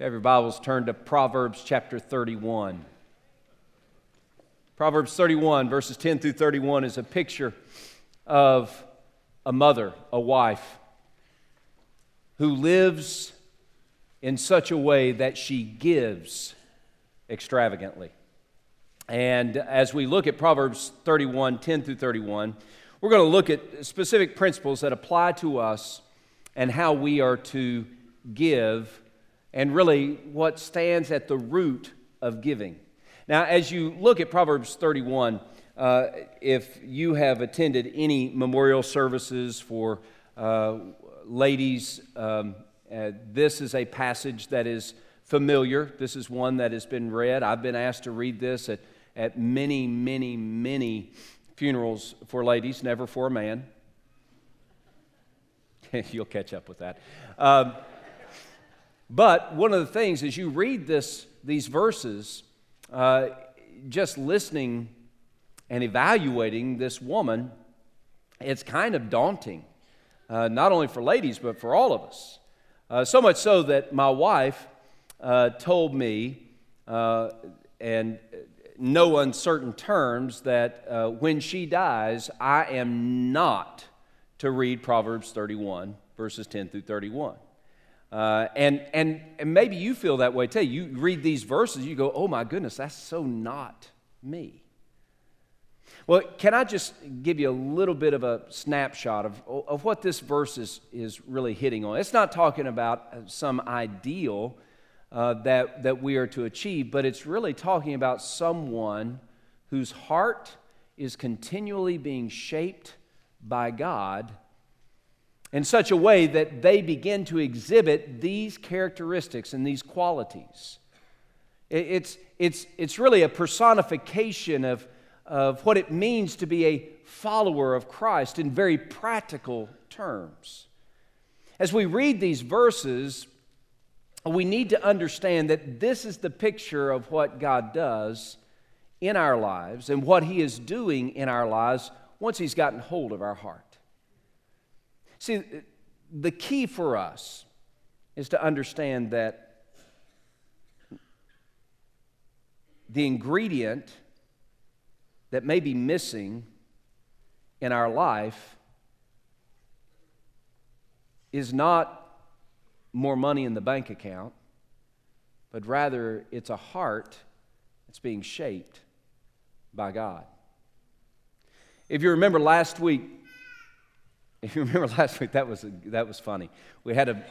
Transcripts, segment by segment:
Have your Bibles turned to Proverbs chapter 31. Proverbs 31, verses 10 through 31, is a picture of a mother, a wife, who lives in such a way that she gives extravagantly. And as we look at Proverbs 31, 10 through 31, we're going to look at specific principles that apply to us and how we are to give and really what stands at the root of giving. Now, as you look at Proverbs 31, uh, if you have attended any memorial services for uh, ladies, um, uh, this is a passage that is familiar. This is one that has been read. I've been asked to read this at, at many, many, many funerals for ladies, never for a man. You'll catch up with that. Um, but one of the things as you read this, these verses, uh, just listening and evaluating this woman, it's kind of daunting, uh, not only for ladies, but for all of us. Uh, so much so that my wife uh, told me, uh, and no uncertain terms, that uh, when she dies, I am not to read Proverbs 31, verses 10 through 31. Uh, and, and, and maybe you feel that way too. You read these verses, you go, oh my goodness, that's so not me. Well, can I just give you a little bit of a snapshot of, of what this verse is, is really hitting on? It's not talking about some ideal uh, that, that we are to achieve, but it's really talking about someone whose heart is continually being shaped by God in such a way that they begin to exhibit these characteristics and these qualities. It's, it's, it's really a personification of, of what it means to be a follower of Christ in very practical terms. As we read these verses, we need to understand that this is the picture of what God does in our lives and what He is doing in our lives once He's gotten hold of our heart. See, the key for us is to understand that the ingredient that may be missing in our life is not more money in the bank account, but rather it's a heart that's being shaped by God. If you remember last week, if you remember last week, that was, that was funny. We had, a,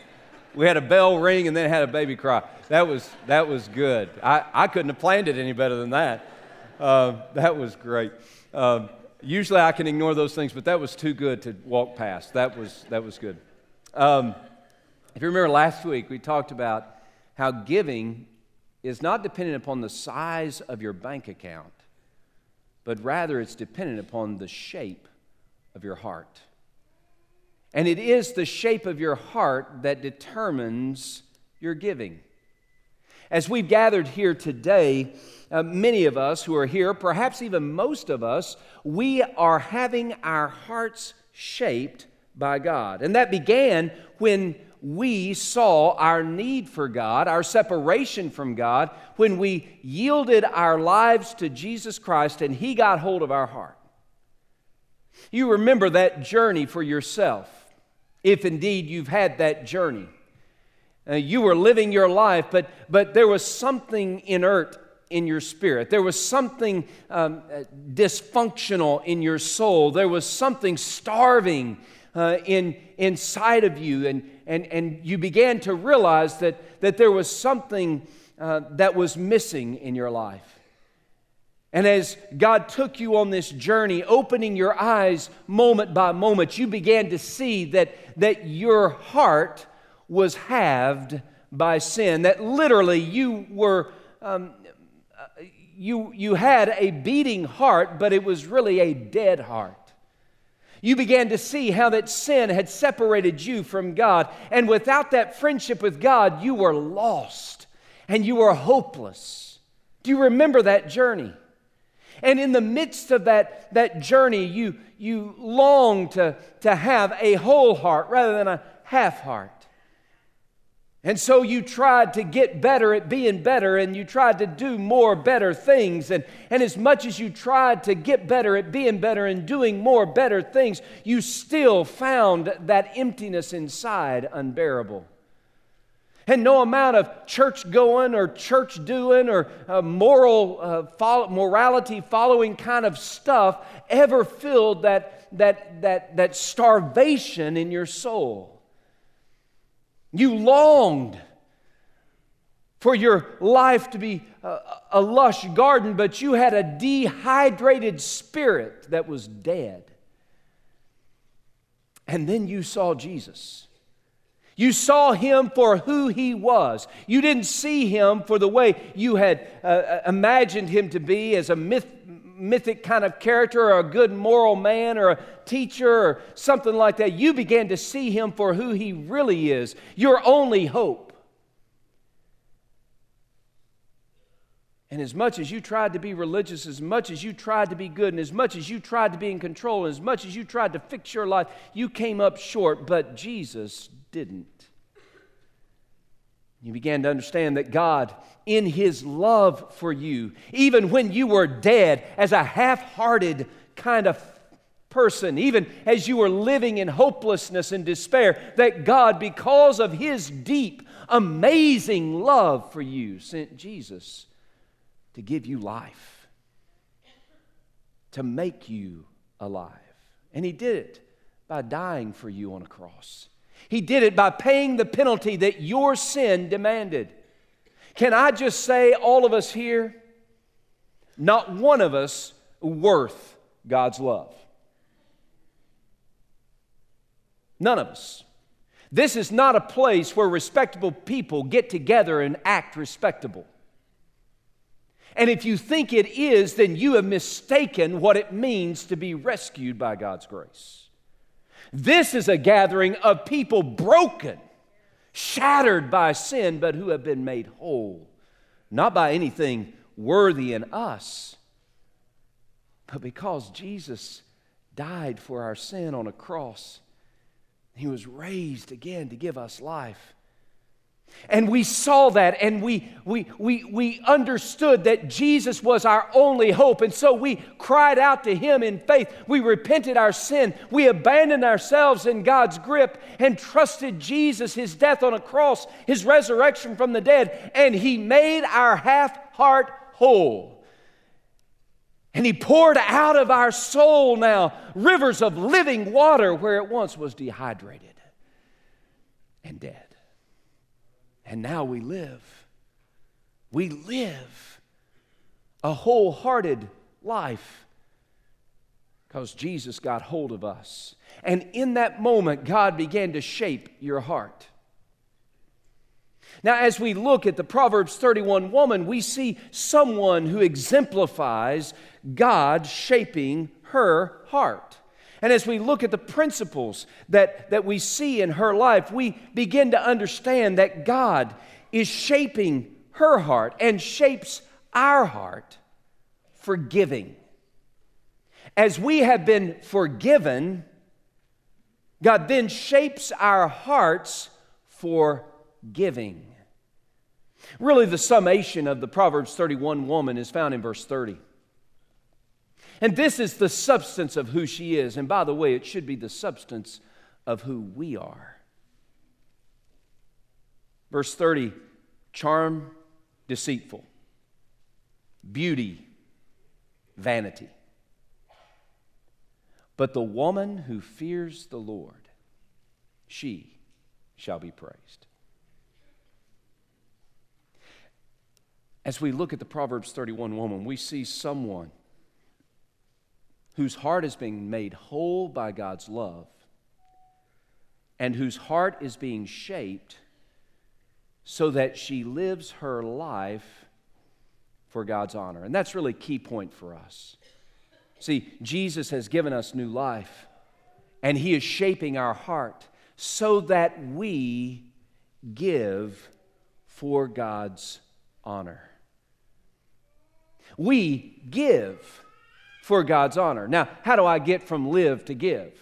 we had a bell ring and then had a baby cry. That was, that was good. I, I couldn't have planned it any better than that. Uh, that was great. Uh, usually I can ignore those things, but that was too good to walk past. That was, that was good. Um, if you remember last week, we talked about how giving is not dependent upon the size of your bank account, but rather it's dependent upon the shape of your heart. And it is the shape of your heart that determines your giving. As we've gathered here today, uh, many of us who are here, perhaps even most of us, we are having our hearts shaped by God. And that began when we saw our need for God, our separation from God, when we yielded our lives to Jesus Christ and He got hold of our heart. You remember that journey for yourself if indeed you've had that journey. Uh, you were living your life, but, but there was something inert in your spirit. There was something um, uh, dysfunctional in your soul. There was something starving uh, in, inside of you. And, and, and you began to realize that, that there was something uh, that was missing in your life. And as God took you on this journey, opening your eyes moment by moment, you began to see that, that your heart was halved by sin, that literally you were. Um, you, you had a beating heart, but it was really a dead heart. You began to see how that sin had separated you from God. And without that friendship with God, you were lost and you were hopeless. Do you remember that journey? And in the midst of that, that journey, you, you long to, to have a whole heart rather than a half heart. And so you tried to get better at being better and you tried to do more better things. And, and as much as you tried to get better at being better and doing more better things, you still found that emptiness inside unbearable. And no amount of church going or church doing or uh, moral uh, follow, morality following kind of stuff ever filled that, that, that, that starvation in your soul. You longed for your life to be a, a, lush garden, but you had a dehydrated spirit that was dead. And then you saw Jesus. You saw him for who he was. You didn't see him for the way you had uh, uh imagined him to be as a myth, mythic kind of character or a good moral man or a teacher or something like that. You began to see him for who he really is, your only hope. And as much as you tried to be religious, as much as you tried to be good, and as much as you tried to be in control, and as much as you tried to fix your life, you came up short, but Jesus didn't. You began to understand that God, in His love for you, even when you were dead, as a half hearted kind of person, even as you were living in hopelessness and despair, that God, because of His deep, amazing love for you, sent Jesus to give you life, to make you alive. And He did it by dying for you on a cross. He did it by paying the penalty that your sin demanded. Can I just say, all of us here, not one of us worth God's love. None of us. This is not a place where respectable people get together and act respectable. And if you think it is, then you have mistaken what it means to be rescued by God's grace. This is a gathering of people broken, shattered by sin, but who have been made whole, not by anything worthy in us, but because Jesus died for our sin on a cross. He was raised again to give us life. And we saw that and we, we, we, we understood that Jesus was our only hope. And so we cried out to Him in faith. We repented our sin. We abandoned ourselves in God's grip and trusted Jesus, His death on a cross, His resurrection from the dead. And He made our half heart whole. And He poured out of our soul now rivers of living water where it once was dehydrated and dead. And now we live. We live a wholehearted life because Jesus got hold of us. And in that moment, God began to shape your heart. Now, as we look at the Proverbs 31 woman, we see someone who exemplifies God shaping her heart. And as we look at the principles that, that we see in her life, we begin to understand that God is shaping her heart and shapes our heart for giving. As we have been forgiven, God then shapes our hearts for giving. Really, the summation of the Proverbs 31 woman is found in verse 30. And this is the substance of who she is. And by the way, it should be the substance of who we are. Verse 30 charm, deceitful, beauty, vanity. But the woman who fears the Lord, she shall be praised. As we look at the Proverbs 31 woman, we see someone whose heart is being made whole by God's love and whose heart is being shaped so that she lives her life for God's honor. And that's really a key point for us. See, Jesus has given us new life, and He is shaping our heart so that we give for God's honor. We give for God's honor. Now, how do I get from live to give?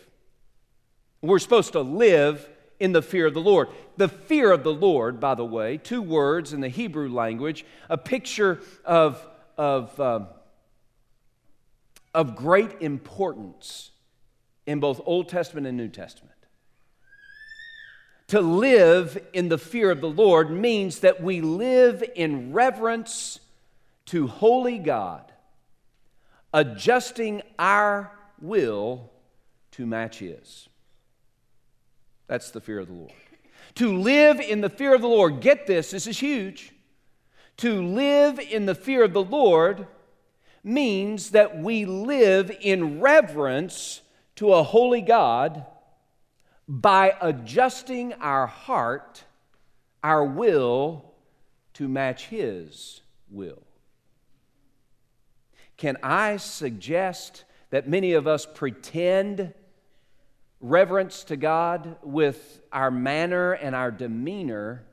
We're supposed to live in the fear of the Lord. The fear of the Lord, by the way, two words in the Hebrew language, a picture of, of, uh, of great importance in both Old Testament and New Testament. To live in the fear of the Lord means that we live in reverence to holy God, adjusting our will to match His. That's the fear of the Lord. To live in the fear of the Lord, get this, this is huge. To live in the fear of the Lord means that we live in reverence to a holy God by adjusting our heart, our will, to match His will. Can I suggest that many of us pretend reverence to God with our manner and our demeanor,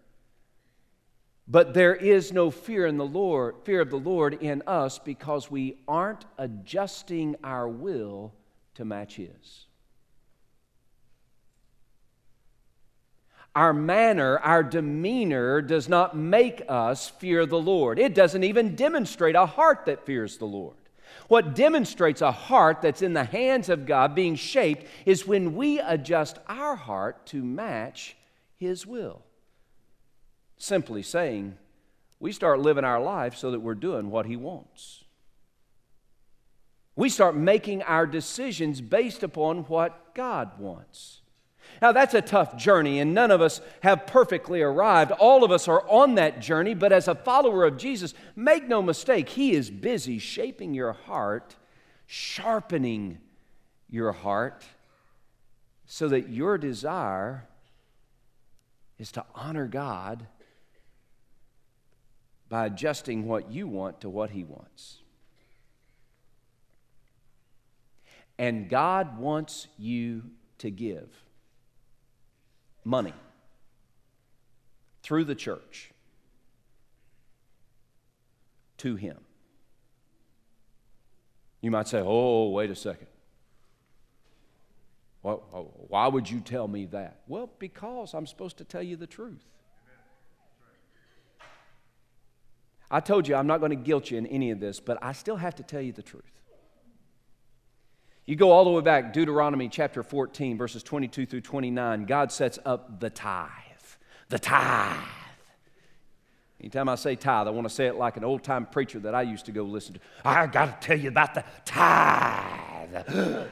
but there is no fear in the Lord, fear of the Lord in us because we aren't adjusting our will to match His. Our manner, our demeanor does not make us fear the Lord. It doesn't even demonstrate a heart that fears the Lord. What demonstrates a heart that's in the hands of God being shaped is when we adjust our heart to match His will. Simply saying, we start living our life so that we're doing what He wants. We start making our decisions based upon what God wants. Now, that's a tough journey, and none of us have perfectly arrived. All of us are on that journey, but as a follower of Jesus, make no mistake, He is busy shaping your heart, sharpening your heart, so that your desire is to honor God by adjusting what you want to what He wants. And God wants you to give money through the church to Him. You might say, oh, wait a second. Well, why would you tell me that? Well, because I'm supposed to tell you the truth. I told you I'm not going to guilt you in any of this, but I still have to tell you the truth. You go all the way back, Deuteronomy chapter 14, verses 22 through 29, God sets up the tithe. The tithe. Anytime I say tithe, I want to say it like an old time preacher that I used to go listen to. I got to tell you about the tithe.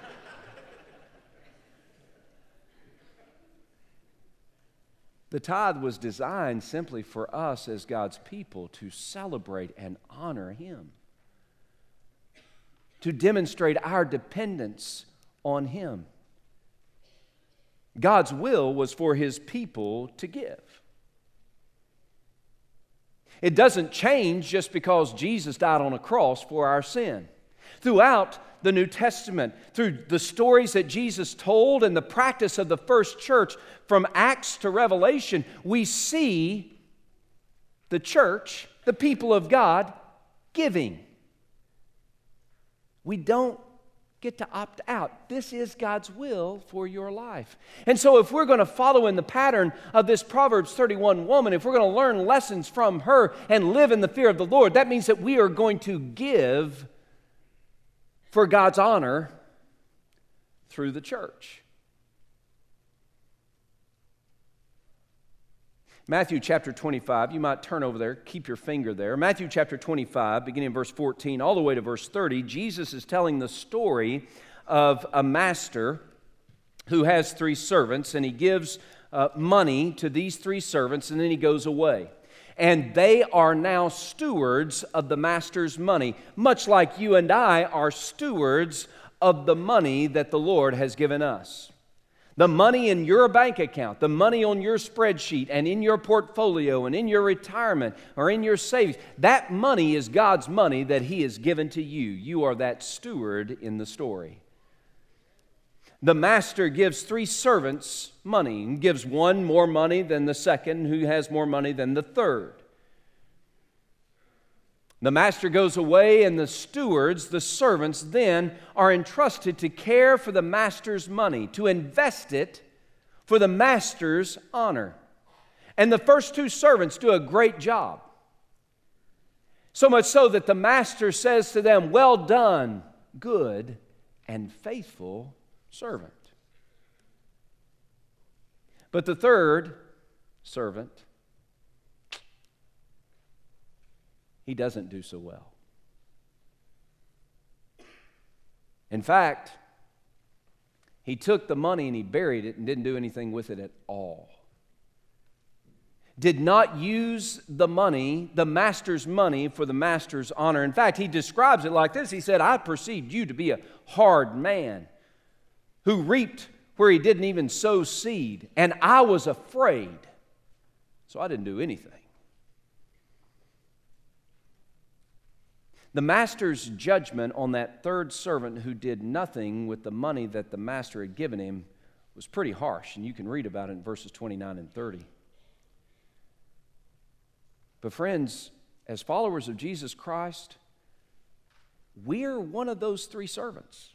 the tithe was designed simply for us as God's people to celebrate and honor Him to demonstrate our dependence on Him. God's will was for His people to give. It doesn't change just because Jesus died on a cross for our sin. Throughout the New Testament, through the stories that Jesus told and the practice of the first church, from Acts to Revelation, we see the church, the people of God, giving. We don't get to opt out. This is God's will for your life. And so, if we're going to follow in the pattern of this Proverbs 31 woman, if we're going to learn lessons from her and live in the fear of the Lord, that means that we are going to give for God's honor through the church. Matthew chapter 25, you might turn over there, keep your finger there. Matthew chapter 25, beginning in verse 14, all the way to verse 30, Jesus is telling the story of a master who has three servants, and he gives uh, money to these three servants, and then he goes away. And they are now stewards of the master's money, much like you and I are stewards of the money that the Lord has given us. The money in your bank account, the money on your spreadsheet and in your portfolio and in your retirement or in your savings, that money is God's money that He has given to you. You are that steward in the story. The master gives three servants money and gives one more money than the second, who has more money than the third. The master goes away, and the stewards, the servants, then are entrusted to care for the master's money, to invest it for the master's honor. And the first two servants do a great job. So much so that the master says to them, Well done, good and faithful servant. But the third servant, he doesn't do so well. In fact, he took the money and he buried it and didn't do anything with it at all. Did not use the money, the master's money, for the master's honor. In fact, he describes it like this He said, I perceived you to be a hard man who reaped where he didn't even sow seed, and I was afraid, so I didn't do anything. The master's judgment on that third servant who did nothing with the money that the master had given him was pretty harsh, and you can read about it in verses 29 and 30. But, friends, as followers of Jesus Christ, we're one of those three servants.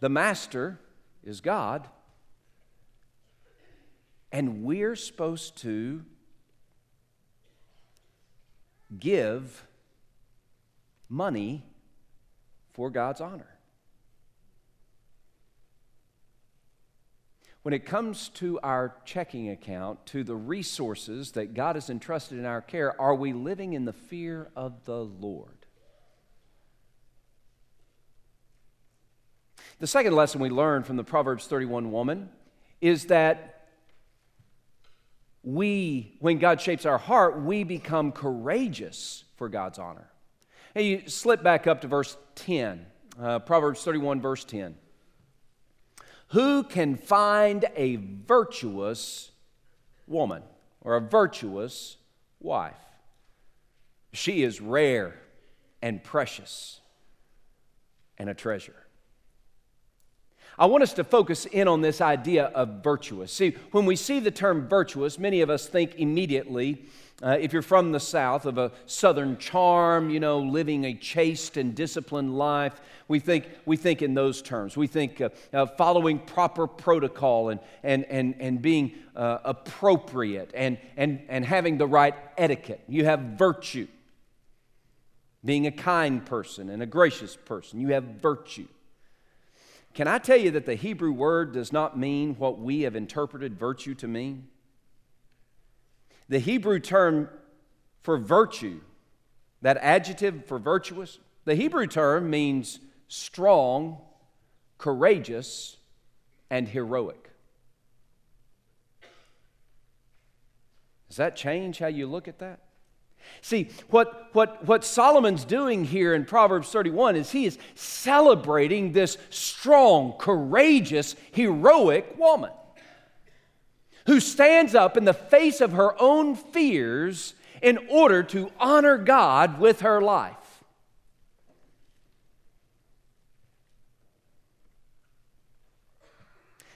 The master is God, and we're supposed to give money for God's honor. When it comes to our checking account, to the resources that God has entrusted in our care, are we living in the fear of the Lord? The second lesson we learn from the Proverbs 31 woman is that we, when God shapes our heart, we become courageous for God's honor. And you slip back up to verse 10, uh, Proverbs 31, verse 10. Who can find a virtuous woman or a virtuous wife? She is rare and precious and a treasure. I want us to focus in on this idea of virtuous. See, when we see the term virtuous, many of us think immediately, uh, if you're from the South, of a Southern charm, you know, living a chaste and disciplined life. We think, we think in those terms. We think uh, uh, following proper protocol and, and, and, and being uh, appropriate and, and, and having the right etiquette. You have virtue. Being a kind person and a gracious person, you have virtue. Can I tell you that the Hebrew word does not mean what we have interpreted virtue to mean? The Hebrew term for virtue, that adjective for virtuous, the Hebrew term means strong, courageous, and heroic. Does that change how you look at that? See, what, what, what Solomon's doing here in Proverbs 31 is he is celebrating this strong, courageous, heroic woman who stands up in the face of her own fears in order to honor God with her life.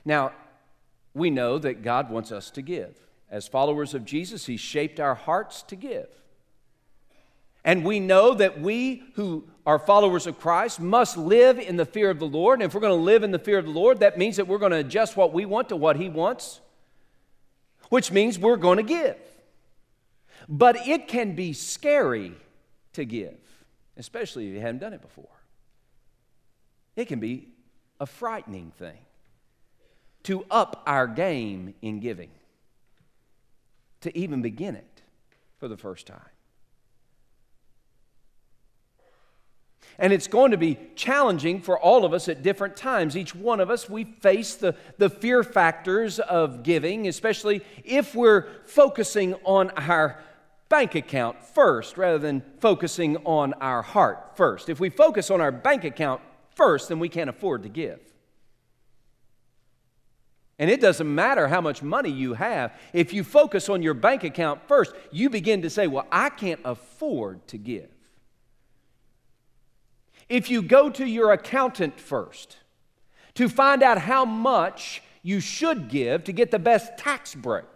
Now, we know that God wants us to give. As followers of Jesus, He shaped our hearts to give. And we know that we who are followers of Christ must live in the fear of the Lord. And if we're going to live in the fear of the Lord, that means that we're going to adjust what we want to what He wants, which means we're going to give. But it can be scary to give, especially if you haven't done it before. It can be a frightening thing to up our game in giving, to even begin it for the first time. And it's going to be challenging for all of us at different times. Each one of us, we face the, the fear factors of giving, especially if we're focusing on our bank account first rather than focusing on our heart first. If we focus on our bank account first, then we can't afford to give. And it doesn't matter how much money you have. If you focus on your bank account first, you begin to say, Well, I can't afford to give. If you go to your accountant first to find out how much you should give to get the best tax break,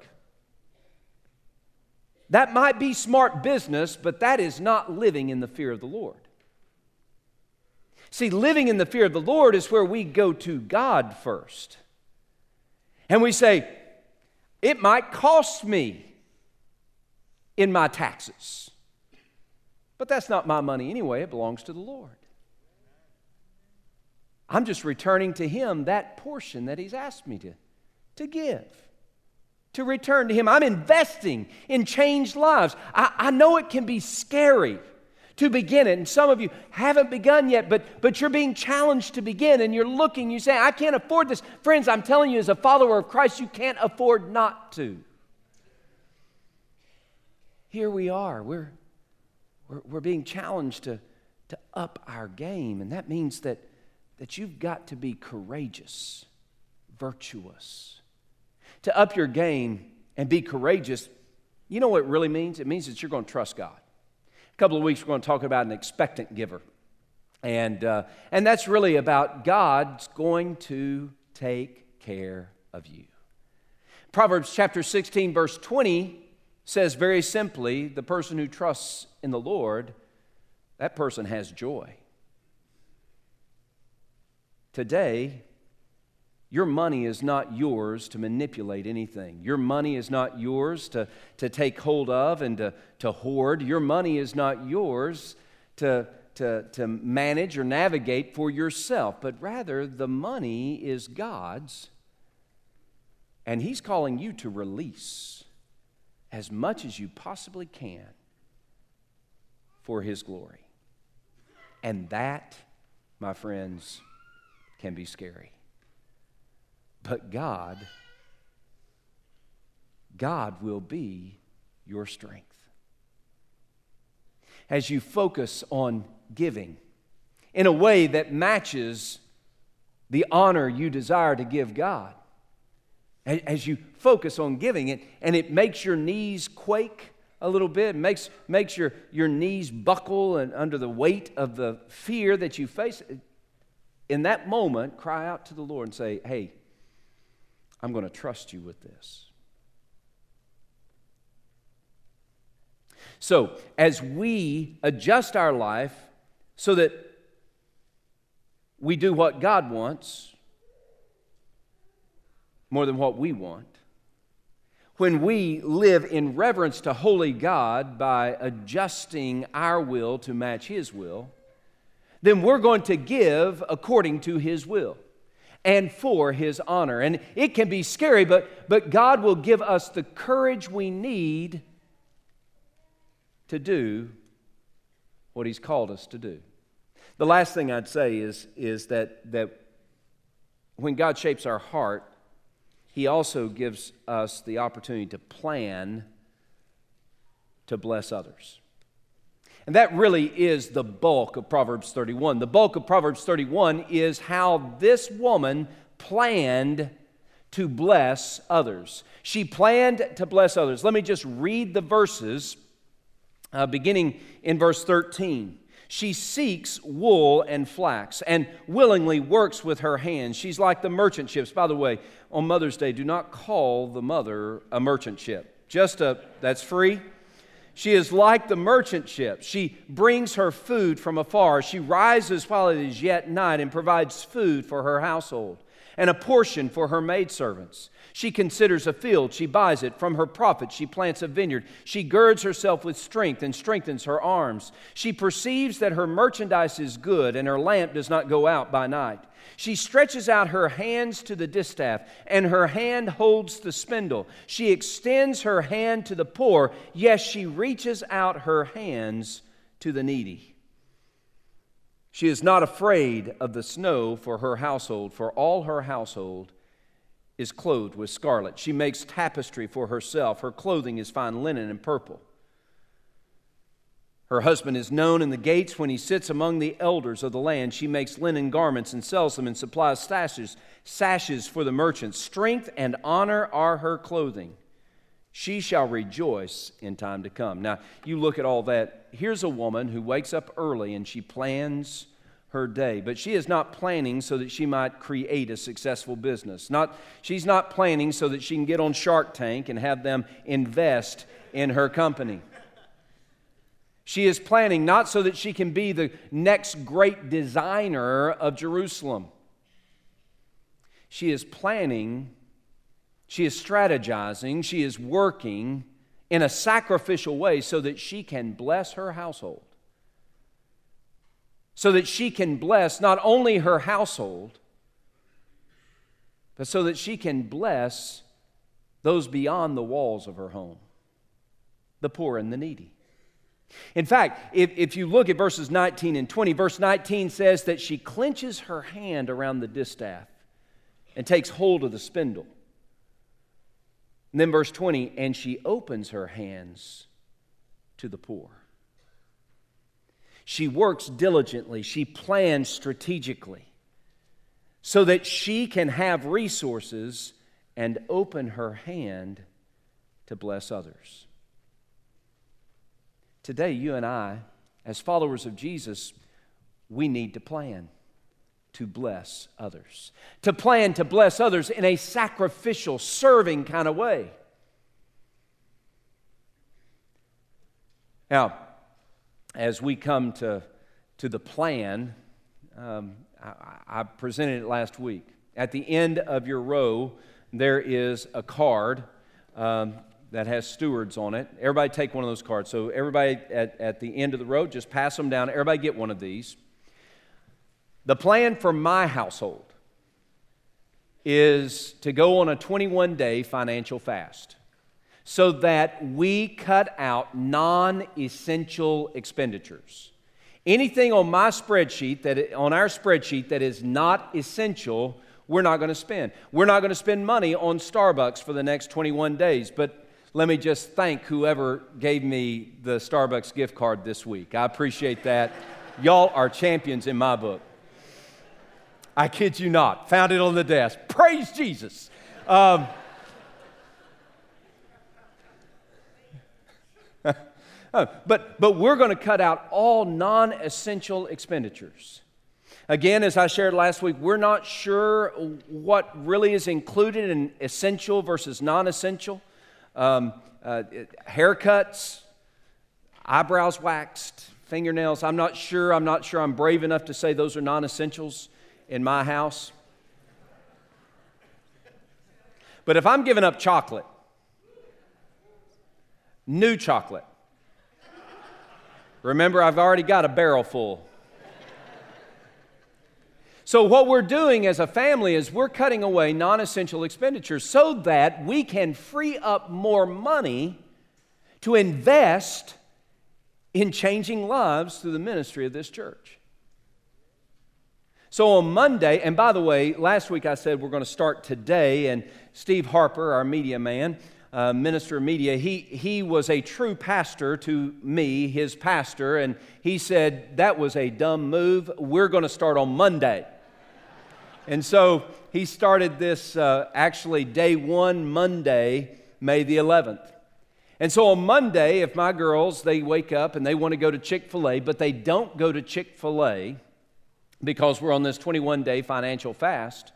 that might be smart business, but that is not living in the fear of the Lord. See, living in the fear of the Lord is where we go to God first And we say, it might cost me in my taxes. But that's not my money anyway, it belongs to the Lord. I'm just returning to Him that portion that He's asked me to, to give, to return to Him. I'm investing in changed lives. I, I know it can be scary to begin it. And some of you haven't begun yet, but, but you're being challenged to begin and you're looking, you say, I can't afford this. Friends, I'm telling you, as a follower of Christ, you can't afford not to. Here we are. We're, we're, we're being challenged to, to up our game, and that means that, that you've got to be courageous, virtuous. To up your game and be courageous, you know what it really means? It means that you're going to trust God. A couple of weeks, we're going to talk about an expectant giver. And, uh, and that's really about God's going to take care of you. Proverbs chapter 16, verse 20 says very simply the person who trusts in the Lord, that person has joy. Today, your money is not yours to manipulate anything. Your money is not yours to, to take hold of and to, to hoard. Your money is not yours to, to, to manage or navigate for yourself, but rather the money is God's, and He's calling you to release as much as you possibly can for His glory. And that, my friends, can be scary. But God, God will be your strength. As you focus on giving in a way that matches the honor you desire to give God, as you focus on giving it, and it makes your knees quake a little bit, makes, makes your, your knees buckle and under the weight of the fear that you face, in that moment, cry out to the Lord and say, Hey, I'm going to trust you with this. So, as we adjust our life so that we do what God wants more than what we want, when we live in reverence to holy God by adjusting our will to match His will, then we're going to give according to His will and for his honor. And it can be scary, but, but God will give us the courage we need to do what he's called us to do. The last thing I'd say is, is that, that when God shapes our heart, he also gives us the opportunity to plan to bless others. And that really is the bulk of Proverbs 31. The bulk of Proverbs 31 is how this woman planned to bless others. She planned to bless others. Let me just read the verses uh, beginning in verse 13. She seeks wool and flax and willingly works with her hands. She's like the merchant ships. By the way, on Mother's Day, do not call the mother a merchant ship. Just a, that's free. She is like the merchant ship. She brings her food from afar. She rises while it is yet night and provides food for her household and a portion for her maidservants. She considers a field, she buys it. From her profit, she plants a vineyard. She girds herself with strength and strengthens her arms. She perceives that her merchandise is good and her lamp does not go out by night. She stretches out her hands to the distaff, and her hand holds the spindle. She extends her hand to the poor. Yes, she reaches out her hands to the needy. She is not afraid of the snow for her household, for all her household is clothed with scarlet. She makes tapestry for herself. Her clothing is fine linen and purple. Her husband is known in the gates when he sits among the elders of the land. She makes linen garments and sells them and supplies sashes, sashes for the merchants. Strength and honor are her clothing. She shall rejoice in time to come. Now, you look at all that. Here's a woman who wakes up early and she plans her day. But she is not planning so that she might create a successful business. Not, she's not planning so that she can get on Shark Tank and have them invest in her company. She is planning not so that she can be the next great designer of Jerusalem. She is planning She is strategizing, she is working in a sacrificial way so that she can bless her household. So that she can bless not only her household, but so that she can bless those beyond the walls of her home, the poor and the needy. In fact, if, if you look at verses 19 and 20, verse 19 says that she clenches her hand around the distaff and takes hold of the spindle. And then verse 20, and she opens her hands to the poor. She works diligently, she plans strategically so that she can have resources and open her hand to bless others. Today, you and I, as followers of Jesus, we need to plan to bless others, to plan to bless others in a sacrificial, serving kind of way. Now, as we come to, to the plan, um, I, I presented it last week. At the end of your row, there is a card um, that has stewards on it. Everybody take one of those cards. So, everybody at, at the end of the row, just pass them down. Everybody get one of these. The plan for my household is to go on a 21 day financial fast so that we cut out non essential expenditures. Anything on my spreadsheet, that, on our spreadsheet, that is not essential, we're not going to spend. We're not going to spend money on Starbucks for the next 21 days. But let me just thank whoever gave me the Starbucks gift card this week. I appreciate that. Y'all are champions in my book. I kid you not. Found it on the desk. Praise Jesus. Um, but, but we're going to cut out all non essential expenditures. Again, as I shared last week, we're not sure what really is included in essential versus non essential um, uh, haircuts, eyebrows waxed, fingernails. I'm not sure. I'm not sure I'm brave enough to say those are non essentials in my house. But if I'm giving up chocolate, new chocolate, remember I've already got a barrel full. So, what we're doing as a family is we're cutting away non essential expenditures so that we can free up more money to invest in changing lives through the ministry of this church. So, on Monday, and by the way, last week I said we're going to start today, and Steve Harper, our media man, uh, minister of media, he, he was a true pastor to me, his pastor, and he said, That was a dumb move. We're going to start on Monday. And so he started this uh, actually day one, Monday, May the 11th. And so on Monday, if my girls, they wake up and they want to go to Chick fil A, but they don't go to Chick fil A because we're on this 21 day financial fast,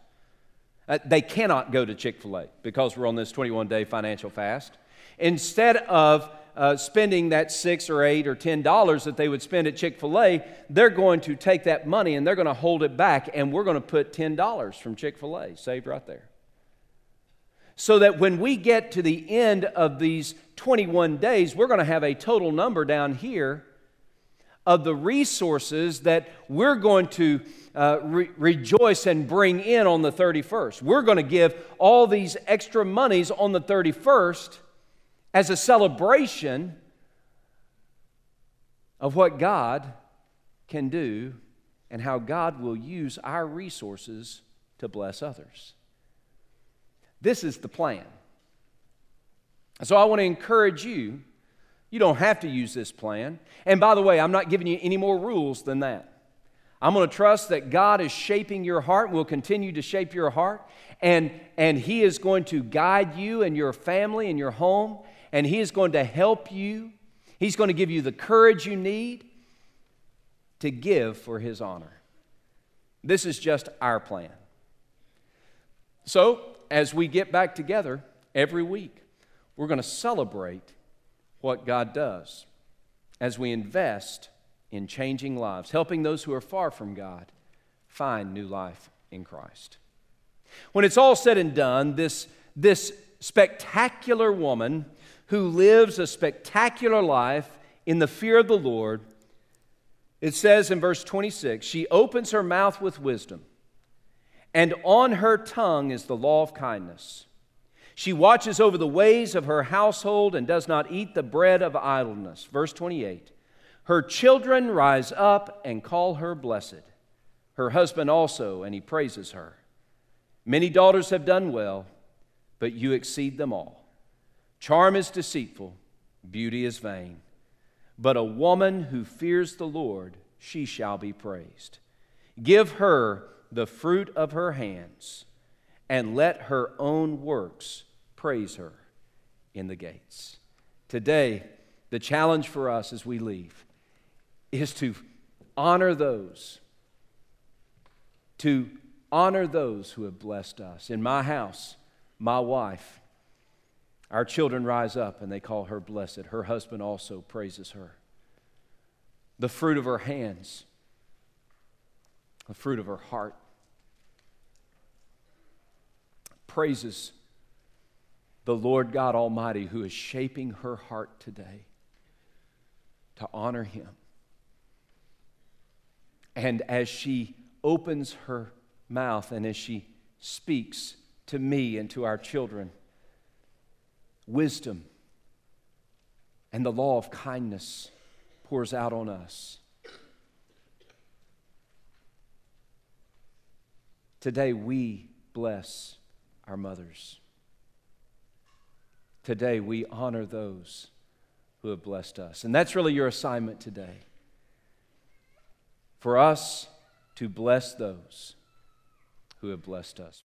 uh, they cannot go to Chick fil A because we're on this 21 day financial fast. Instead of uh, spending that six or eight or ten dollars that they would spend at Chick fil A, they're going to take that money and they're going to hold it back, and we're going to put ten dollars from Chick fil A saved right there. So that when we get to the end of these 21 days, we're going to have a total number down here of the resources that we're going to uh, re- rejoice and bring in on the 31st. We're going to give all these extra monies on the 31st as a celebration of what God can do and how God will use our resources to bless others. This is the plan. So I want to encourage you. You don't have to use this plan. And by the way, I'm not giving you any more rules than that. I'm going to trust that God is shaping your heart, will continue to shape your heart, and, and He is going to guide you and your family and your home and He is going to help you. He's going to give you the courage you need to give for His honor. This is just our plan. So, as we get back together every week, we're going to celebrate what God does as we invest in changing lives, helping those who are far from God find new life in Christ. When it's all said and done, this this spectacular woman who lives a spectacular life in the fear of the Lord. It says in verse 26 She opens her mouth with wisdom, and on her tongue is the law of kindness. She watches over the ways of her household and does not eat the bread of idleness. Verse 28 Her children rise up and call her blessed, her husband also, and he praises her. Many daughters have done well, but you exceed them all. Charm is deceitful, beauty is vain. But a woman who fears the Lord, she shall be praised. Give her the fruit of her hands, and let her own works praise her in the gates. Today, the challenge for us as we leave is to honor those, to honor those who have blessed us. In my house, my wife, our children rise up and they call her blessed. Her husband also praises her. The fruit of her hands, the fruit of her heart, praises the Lord God Almighty who is shaping her heart today to honor Him. And as she opens her mouth and as she speaks to me and to our children, wisdom and the law of kindness pours out on us. Today, we bless our mothers. Today, we honor those who have blessed us. And that's really your assignment today. For us to bless those who have blessed us.